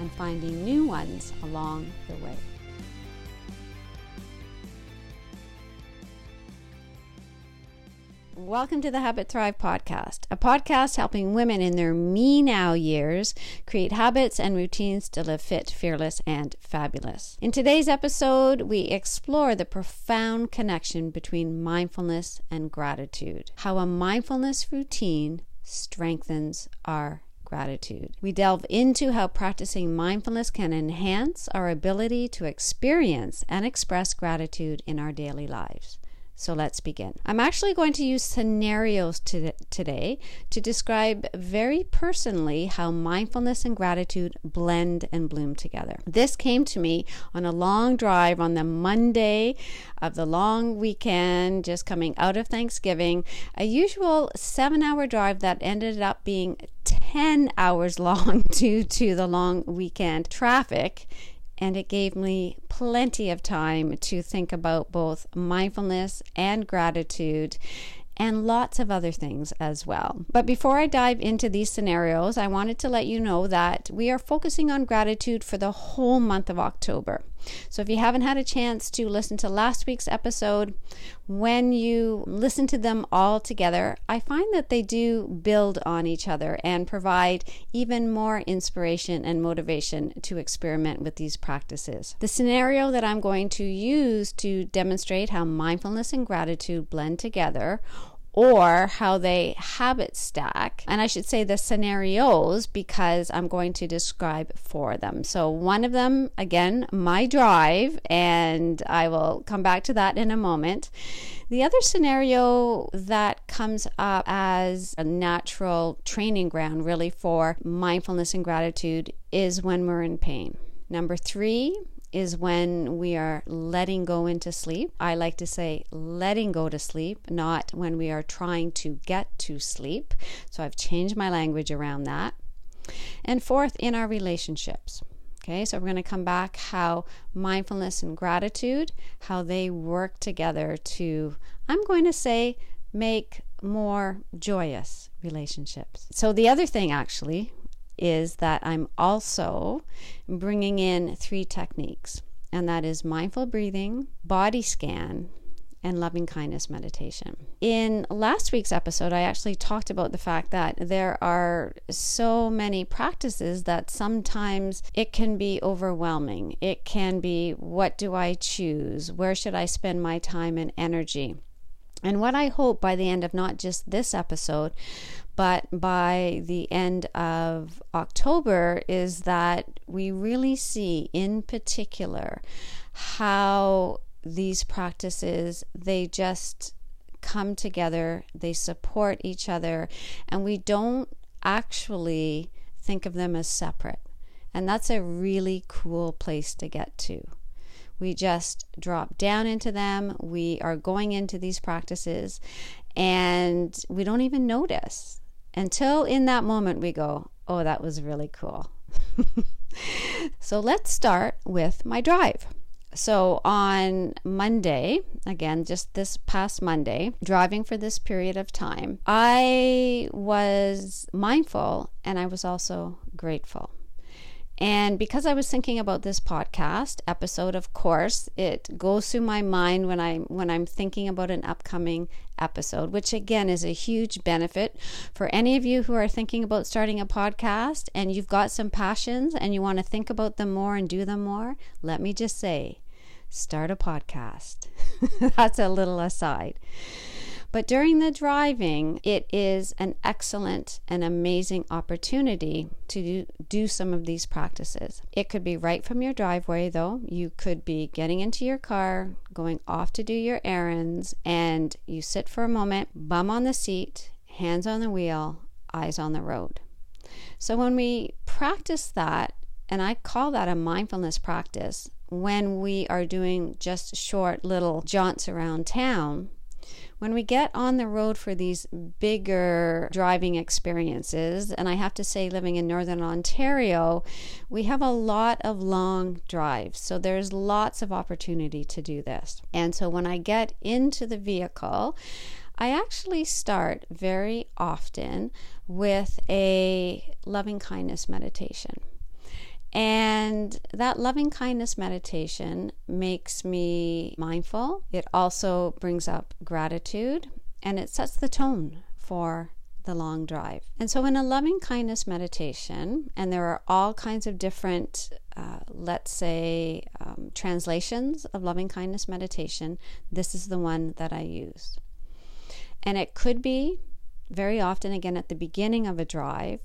and finding new ones along the way. Welcome to the Habit Thrive podcast, a podcast helping women in their me now years create habits and routines to live fit, fearless, and fabulous. In today's episode, we explore the profound connection between mindfulness and gratitude, how a mindfulness routine strengthens our gratitude. We delve into how practicing mindfulness can enhance our ability to experience and express gratitude in our daily lives. So let's begin. I'm actually going to use scenarios to, today to describe very personally how mindfulness and gratitude blend and bloom together. This came to me on a long drive on the Monday of the long weekend, just coming out of Thanksgiving, a usual seven hour drive that ended up being 10 hours long due to the long weekend traffic and it gave me plenty of time to think about both mindfulness and gratitude and lots of other things as well. But before I dive into these scenarios, I wanted to let you know that we are focusing on gratitude for the whole month of October. So if you haven't had a chance to listen to last week's episode, when you listen to them all together, I find that they do build on each other and provide even more inspiration and motivation to experiment with these practices. The scenario that I'm going to use to demonstrate how mindfulness and gratitude blend together or how they habit stack. And I should say the scenarios because I'm going to describe four of them. So, one of them, again, my drive, and I will come back to that in a moment. The other scenario that comes up as a natural training ground, really, for mindfulness and gratitude is when we're in pain. Number three is when we are letting go into sleep. I like to say letting go to sleep, not when we are trying to get to sleep. So I've changed my language around that. And fourth, in our relationships. Okay, so we're going to come back how mindfulness and gratitude, how they work together to, I'm going to say, make more joyous relationships. So, the other thing actually is that I'm also bringing in three techniques, and that is mindful breathing, body scan, and loving kindness meditation. In last week's episode, I actually talked about the fact that there are so many practices that sometimes it can be overwhelming. It can be what do I choose? Where should I spend my time and energy? And what I hope by the end of not just this episode, but by the end of October is that we really see in particular how these practices they just come together, they support each other, and we don't actually think of them as separate. And that's a really cool place to get to. We just drop down into them. We are going into these practices and we don't even notice until in that moment we go, oh, that was really cool. so let's start with my drive. So on Monday, again, just this past Monday, driving for this period of time, I was mindful and I was also grateful. And because I was thinking about this podcast episode, of course, it goes through my mind when I when I'm thinking about an upcoming episode, which again is a huge benefit for any of you who are thinking about starting a podcast and you've got some passions and you want to think about them more and do them more. Let me just say, start a podcast. That's a little aside. But during the driving, it is an excellent and amazing opportunity to do, some of these practices. It could be right from your driveway, though. You could be getting into your car, going off to do your errands, and you sit for a moment, bum on the seat, hands on the wheel, eyes on the road. So when we practice that, and I call that a mindfulness practice, when we are doing just short little jaunts around town, when we get on the road for these bigger driving experiences, and I have to say, living in Northern Ontario, we have a lot of long drives. So there's lots of opportunity to do this. And so when I get into the vehicle, I actually start very often with a loving kindness meditation. And that loving kindness meditation makes me mindful. It also brings up gratitude and it sets the tone for the long drive. And so, in a loving kindness meditation, and there are all kinds of different, uh, let's say, um, translations of loving kindness meditation, this is the one that I use. And it could be very often, again, at the beginning of a drive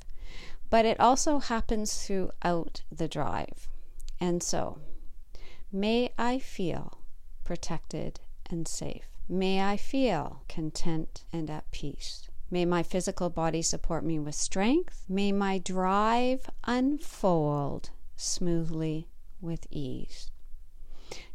but it also happens throughout the drive. And so, may I feel protected and safe. May I feel content and at peace. May my physical body support me with strength. May my drive unfold smoothly with ease.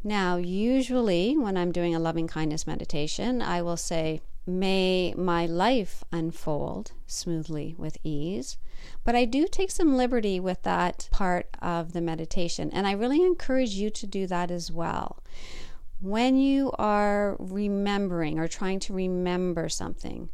Now, usually when I'm doing a loving kindness meditation, I will say, May my life unfold smoothly with ease. But I do take some liberty with that part of the meditation, and I really encourage you to do that as well. When you are remembering or trying to remember something,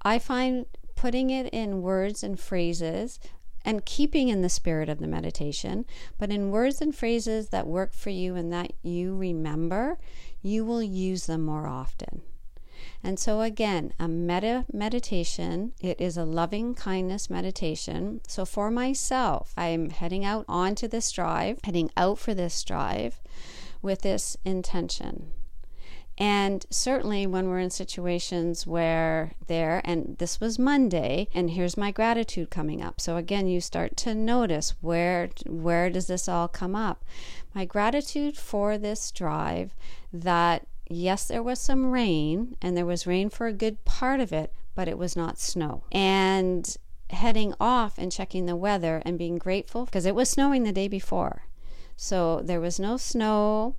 I find putting it in words and phrases and keeping in the spirit of the meditation, but in words and phrases that work for you and that you remember, you will use them more often. And so, again, a metta meditation, it is a loving kindness meditation. So, for myself, I'm heading out onto this drive, heading out for this drive with this intention. And certainly when we're in situations where there, and this was Monday, and here's my gratitude coming up. So again, you start to notice where where does this all come up? My gratitude for this drive that yes, there was some rain, and there was rain for a good part of it, but it was not snow. And heading off and checking the weather and being grateful because it was snowing the day before. So there was no snow.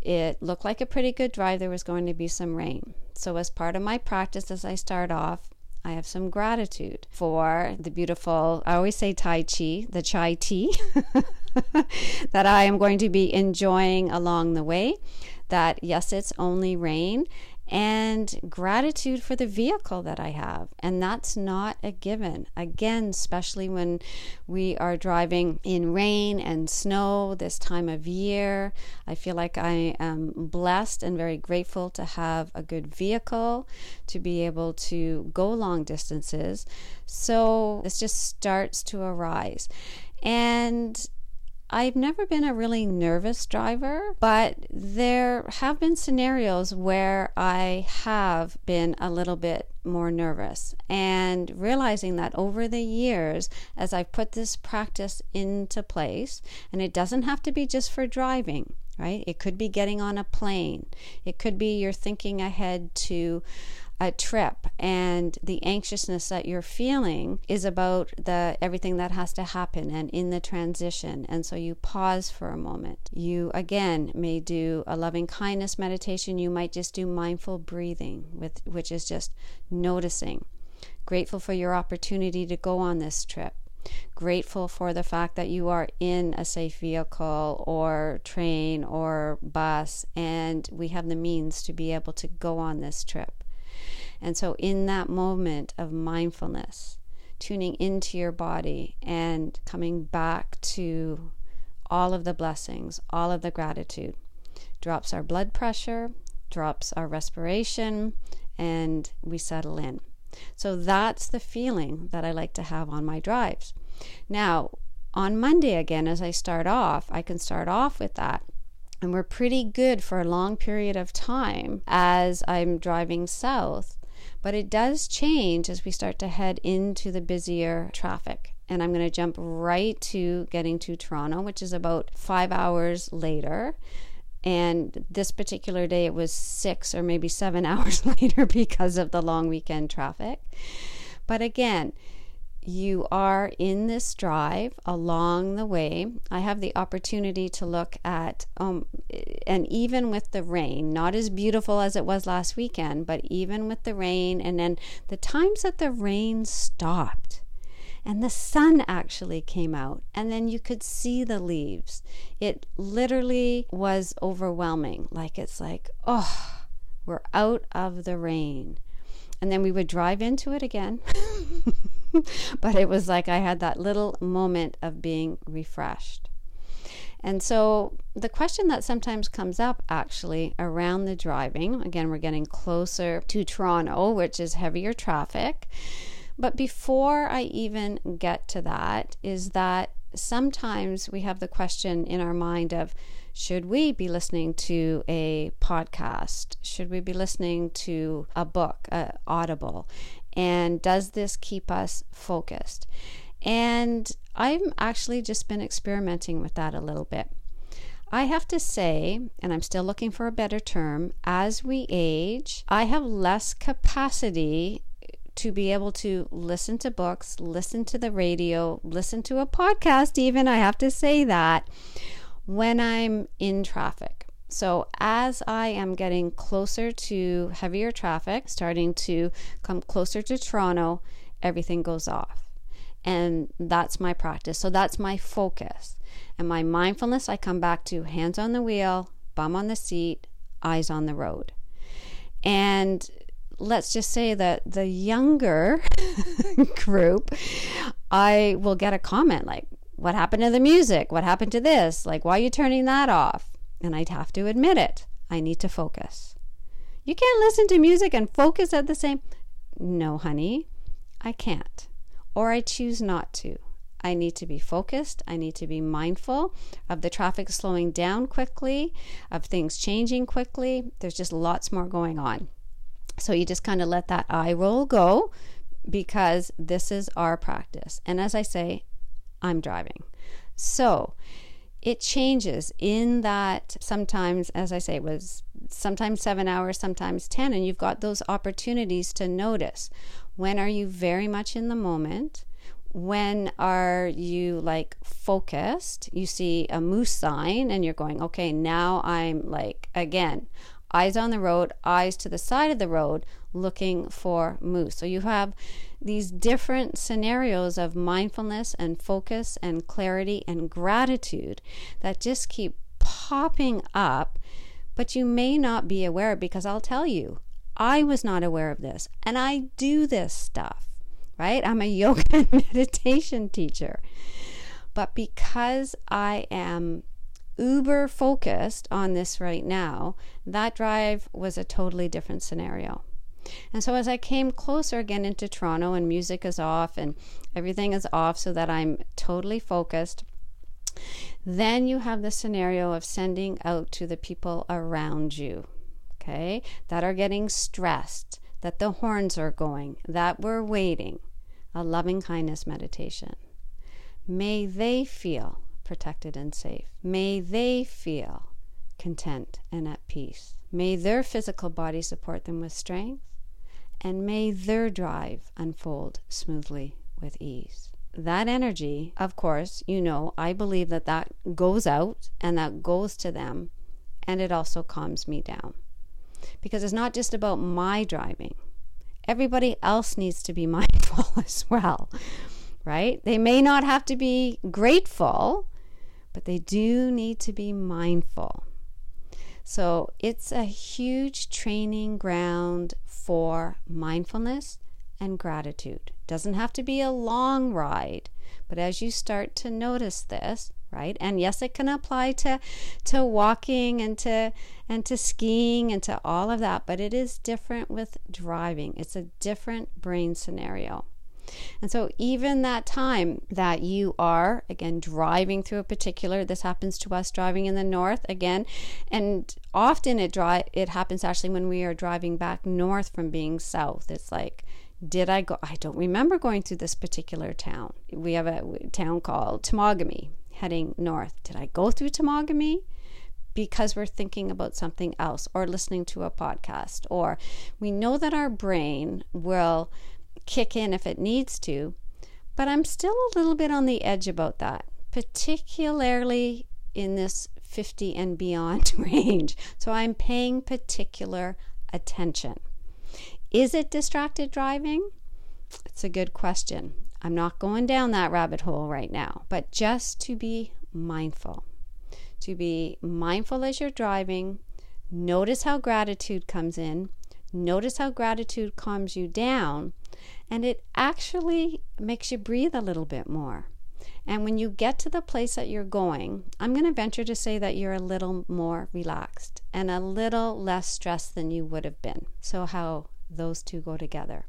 It looked like a pretty good drive. There was going to be some rain. So, as part of my practice, as I start off, I have some gratitude for the beautiful, I always say Tai Chi, the chai tea that I am going to be enjoying along the way that yes, it's only rain, and gratitude for the vehicle that I have. And that's not a given. Again, especially when we are driving in rain and snow this time of year, I feel like I am blessed and very grateful to have a good vehicle to be able to go long distances. So this just starts to arise. And I've never been a really nervous driver, but there have been scenarios where I have been a little bit more nervous. And realizing that over the years, as I've put this practice into place, and it doesn't have to be just for driving, right? It could be getting on a plane, it could be you're thinking ahead to a trip and the anxiousness that you're feeling is about the everything that has to happen and in the transition. And so you pause for a moment. You again may do a loving kindness meditation. You might just do mindful breathing with which is just noticing. Grateful for your opportunity to go on this trip. Grateful for the fact that you are in a safe vehicle or train or bus and we have the means to be able to go on this trip and so, in that moment of mindfulness, tuning into your body and coming back to all of the blessings, all of the gratitude, drops our blood pressure, drops our respiration, and we settle in. So that's the feeling that I like to have on my drives. Now, on Monday again, as I start off, I can start off with that. And we're pretty good for a long period of time as I'm driving south. But it does change as we start to head into the busier traffic. And I'm going to jump right to getting to Toronto, which is about five hours later. And this particular day, it was six or maybe seven hours later because of the long weekend traffic. But again, you are in this drive along the way, I have the opportunity to look at, um, and even with the rain, not as beautiful as it was last weekend, but even with the rain, and then the times that the rain stopped and the sun actually came out, and then you could see the leaves. It literally was overwhelming. Like, it's like, oh, we're out of the rain. And then we would drive into it again. but it was like I had that little moment of being refreshed. And so the question that sometimes comes up actually around the driving, again, we're getting closer to Toronto, which is heavier traffic. But before I even get to that, is that sometimes we have the question in our mind of should we be listening to a podcast? Should we be listening to a book, uh, Audible? And does this keep us focused? And I've actually just been experimenting with that a little bit. I have to say, and I'm still looking for a better term, as we age, I have less capacity to be able to listen to books, listen to the radio, listen to a podcast, even. I have to say that when I'm in traffic. So, as I am getting closer to heavier traffic, starting to come closer to Toronto, everything goes off. And that's my practice. So, that's my focus. And my mindfulness, I come back to hands on the wheel, bum on the seat, eyes on the road. And let's just say that the younger group, I will get a comment like, What happened to the music? What happened to this? Like, why are you turning that off? And I'd have to admit it. I need to focus. You can't listen to music and focus at the same No, honey, I can't. Or I choose not to. I need to be focused. I need to be mindful of the traffic slowing down quickly, of things changing quickly. There's just lots more going on. So you just kind of let that eye roll go because this is our practice. And as I say, I'm driving. So it changes in that sometimes, as I say, it was sometimes seven hours, sometimes 10, and you've got those opportunities to notice when are you very much in the moment? When are you like focused? You see a moose sign and you're going, okay, now I'm like, again, eyes on the road, eyes to the side of the road, looking for moose. So you have these different scenarios of mindfulness and focus and clarity and gratitude that just keep popping up, but you may not be aware because I'll tell you, I was not aware of this and I do this stuff, right? I'm a yoga and meditation teacher. But because I am uber focused on this right now, that drive was a totally different scenario. And so as I came closer again into Toronto and music is off and everything is off so that I'm totally focused, then you have the scenario of sending out to the people around you, okay, that are getting stressed, that the horns are going, that we're waiting. A loving kindness meditation. May they feel protected and safe. May they feel content and at peace. May their physical body support them with strength, and may their drive unfold smoothly with ease. That energy, of course, you know, I believe that that goes out and that goes to them, and it also calms me down. Because it's not just about my driving, everybody else needs to be mindful as well, right? They may not have to be grateful, but they do need to be mindful. So it's a huge training ground for mindfulness and gratitude. Doesn't have to be a long ride, but as you start to notice this, right? And yes, it can apply to to walking and to and to skiing and to all of that, but it is different with driving. It's a different brain scenario. And so, even that time that you are, again, driving through a particular, this happens to us driving in the north again, and often it, it happens actually when we are driving back north from being south. It's like, did I go? I don't remember going through this particular town. We have a town called Temagami heading north. Did I go through Temagami? because we're thinking about something else or listening to a podcast, or we know that our brain will kick in if it needs to. But I'm still a little bit on the edge about that, particularly in this 50 and beyond range. So I'm paying particular attention. Is it distracted driving? It's a good question. I'm not going down that rabbit hole right now, but just to be mindful. To be mindful as you're driving, notice how gratitude comes in, notice how gratitude calms you down, and it actually makes you breathe a little bit more. And when you get to the place that you're going, I'm going to venture to say that you're a little more relaxed and a little less stressed than you would have been. So, how those two go together.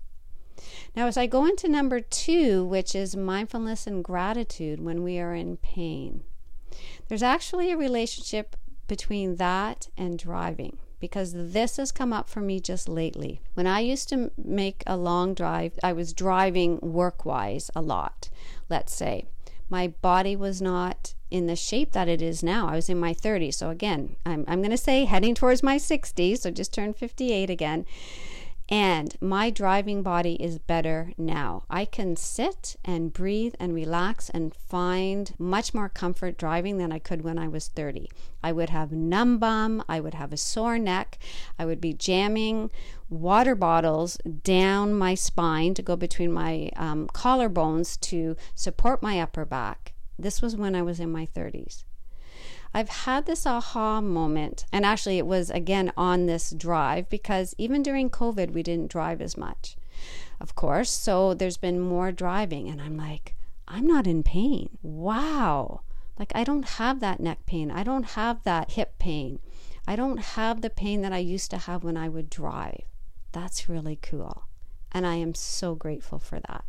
Now, as I go into number two, which is mindfulness and gratitude when we are in pain, there's actually a relationship between that and driving because this has come up for me just lately. When I used to make a long drive, I was driving work wise a lot, let's say. My body was not in the shape that it is now. I was in my 30s. So, again, I'm, I'm going to say heading towards my 60s. So, just turned 58 again. And my driving body is better now. I can sit and breathe and relax and find much more comfort driving than I could when I was 30. I would have numb bum, I would have a sore neck, I would be jamming water bottles down my spine to go between my um, collarbones to support my upper back. This was when I was in my 30s. I've had this aha moment, and actually, it was again on this drive because even during COVID, we didn't drive as much, of course. So there's been more driving, and I'm like, I'm not in pain. Wow. Like, I don't have that neck pain. I don't have that hip pain. I don't have the pain that I used to have when I would drive. That's really cool. And I am so grateful for that.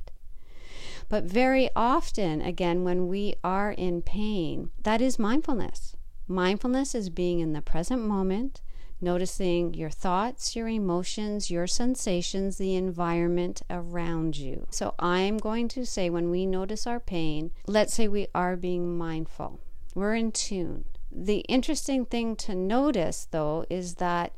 But very often, again, when we are in pain, that is mindfulness. Mindfulness is being in the present moment, noticing your thoughts, your emotions, your sensations, the environment around you. So I'm going to say when we notice our pain, let's say we are being mindful, we're in tune. The interesting thing to notice, though, is that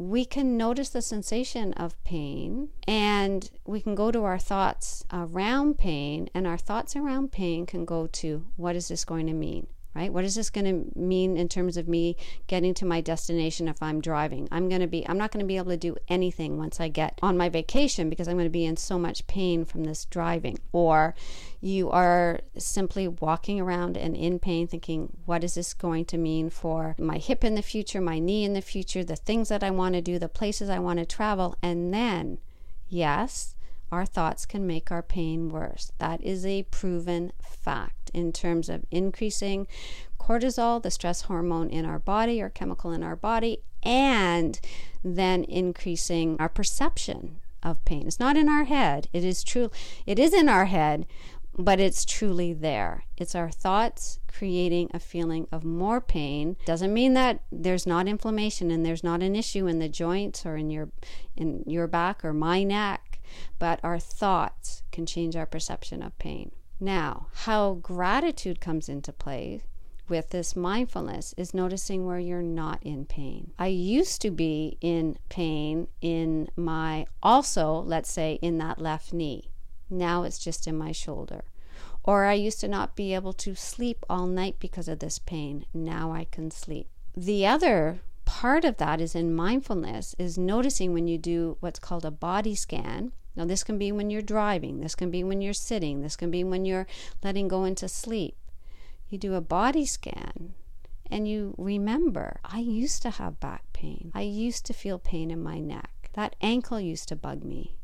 we can notice the sensation of pain and we can go to our thoughts around pain, and our thoughts around pain can go to what is this going to mean? Right? What is this going to mean in terms of me getting to my destination if i'm driving? I'm going to be i'm not going to be able to do anything once i get on my vacation because i'm going to be in so much pain from this driving. Or you are simply walking around and in pain thinking what is this going to mean for my hip in the future my knee in the future the things that i want to do the places i want to travel? And then yes our thoughts can make our pain worse. That is a proven fact in terms of increasing cortisol, the stress hormone in our body or chemical in our body, and then increasing our perception of pain. It's not in our head. It is true. It is in our head, but it's truly there. It's our thoughts creating a feeling of more pain. Doesn't mean that there's not inflammation and there's not an issue in the joints or in your in your back or my neck but our thoughts can change our perception of pain. Now, how gratitude comes into play with this mindfulness is noticing where you're not in pain. I used to be in pain in my, also, let's say, in that left knee. Now it's just in my shoulder. Or I used to not be able to sleep all night because of this pain. Now I can sleep. The other part of that is in mindfulness is noticing when you do what's called a body scan now, this can be when you're driving, this can be when you're sitting, this can be when you're letting go into sleep. You do a body scan and you remember, I used to have back pain. I used to feel pain in my neck. That ankle used to bug me.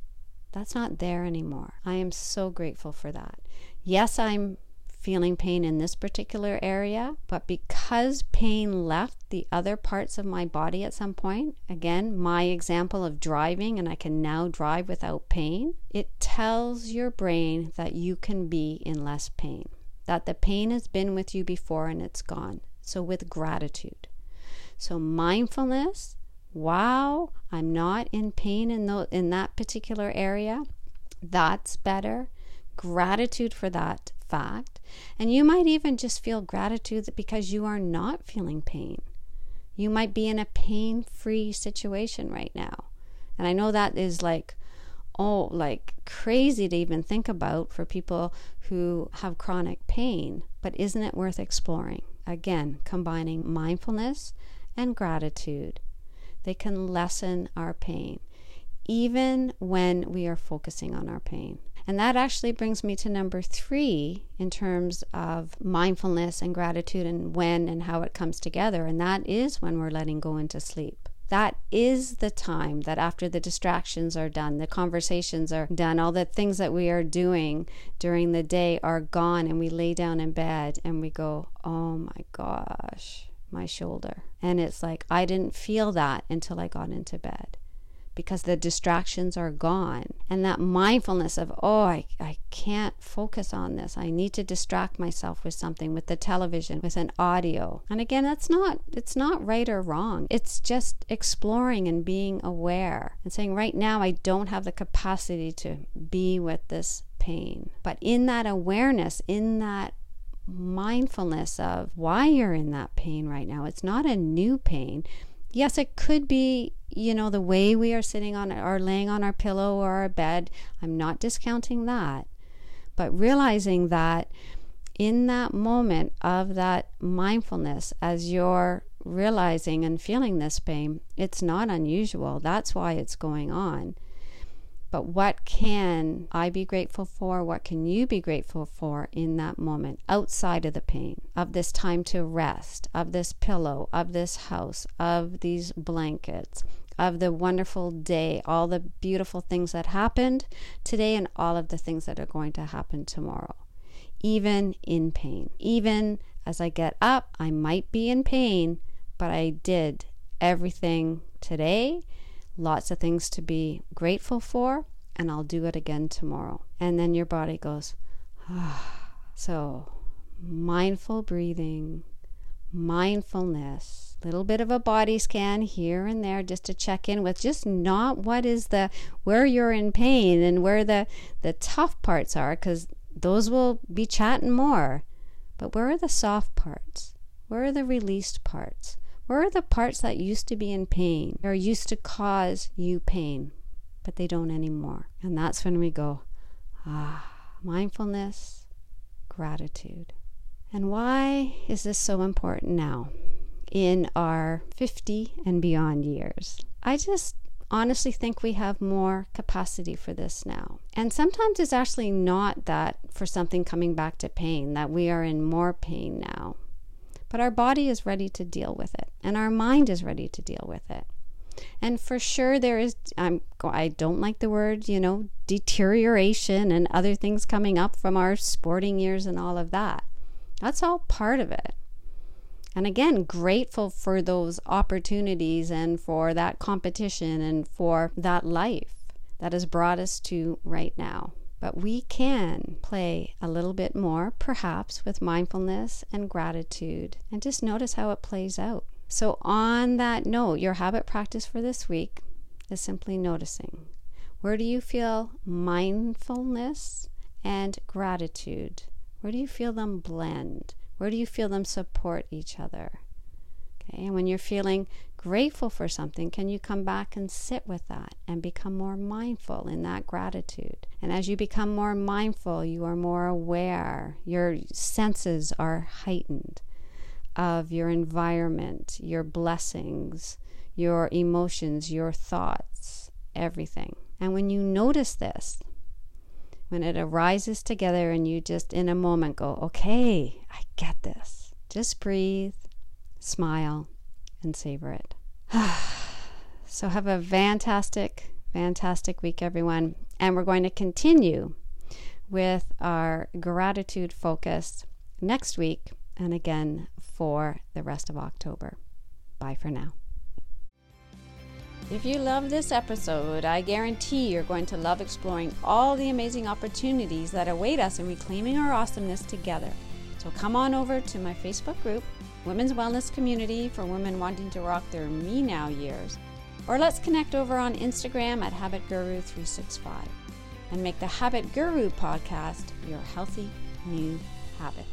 That's not there anymore. I am so grateful for that. Yes, I'm feeling pain in this particular area, but because pain left the other parts of my body at some point, again, my example of driving and I can now drive without pain, it tells your brain that you can be in less pain, that the pain has been with you before and it's gone. So, with gratitude. So, mindfulness, wow, I'm not in pain in, the, in that particular area. That's better. Gratitude for that fact. And you might even just feel gratitude because you are not feeling pain. You might be in a pain free situation right now. And I know that is like oh, like crazy to even think about for people who have chronic pain. But isn't it worth exploring? Again, combining mindfulness and gratitude. They can lessen our pain, even when we are focusing on our pain. And that actually brings me to number three in terms of mindfulness and gratitude and when and how it comes together. And that is when we're letting go into sleep. That is the time that after the distractions are done, the conversations are done, all the things that we are doing during the day are gone, and we lay down in bed and we go, Oh my gosh, my shoulder. And it's like, I didn't feel that until I got into bed because the distractions are gone. And that mindfulness of, oh, I, I can't focus on this. I need to distract myself with something, with the television, with an audio. And again, that's not, it's not right or wrong. It's just exploring and being aware and saying, right now, I don't have the capacity to be with this pain. But in that awareness, in that mindfulness of why you're in that pain right now, it's not a new pain yes, it could be, you know, the way we are sitting on or laying on our pillow or our bed. I'm not discounting that. But realizing that in that moment of that mindfulness, as you're realizing and feeling this pain, it's not unusual. That's why it's going on. But what can I be grateful for? What can you be grateful for in that moment outside of the pain, of this time to rest, of this pillow, of this house, of these blankets, of the wonderful day, all the beautiful things that happened today, and all of the things that are going to happen tomorrow, even in pain. Even as I get up, I might be in pain, but I did everything today lots of things to be grateful for, and I'll do it again tomorrow. And then your body goes, ah. So, mindful breathing, mindfulness, little bit of a body scan here and there just to check in with just not what is the where you're in pain and where the the tough parts are cuz those will be chatting more. But where are the soft parts? Where are the released parts? Where are the parts that used to be in pain or used to cause you pain, but they don't anymore? And that's when we go, ah, mindfulness, gratitude. And why is this so important now in our 50 and beyond years? I just honestly think we have more capacity for this now. And sometimes it's actually not that for something coming back to pain, that we are in more pain now. But our body is ready to deal with it, and our mind is ready to deal with it. And for sure, there is, I'm, I don't like the word, you know, deterioration and other things coming up from our sporting years and all of that. That's all part of it. And again, grateful for those opportunities and for that competition and for that life that has brought us to right now. But we can play a little bit more, perhaps, with mindfulness and gratitude, and just notice how it plays out. So, on that note, your habit practice for this week is simply noticing where do you feel mindfulness and gratitude? Where do you feel them blend? Where do you feel them support each other? Okay, and when you're feeling grateful for something, can you come back and sit with that and become more mindful in that gratitude? And as you become more mindful, you are more aware, your senses are heightened of your environment, your blessings, your emotions, your thoughts, everything. And when you notice this, when it arises together and you just in a moment go, okay, I get this. Just breathe smile, and savor it. so, have a fantastic, fantastic week, everyone. And we're going to continue with our gratitude focus next week and again for the rest of October. Bye for now. If you love this episode, I guarantee you're going to love exploring all the amazing opportunities that await us in reclaiming our awesomeness together. So come on over to my Facebook group, Women's Wellness Community for women wanting to rock their me now years, or let's connect over on Instagram at Habit Guru 365 and make the Habit Guru podcast your healthy new habit.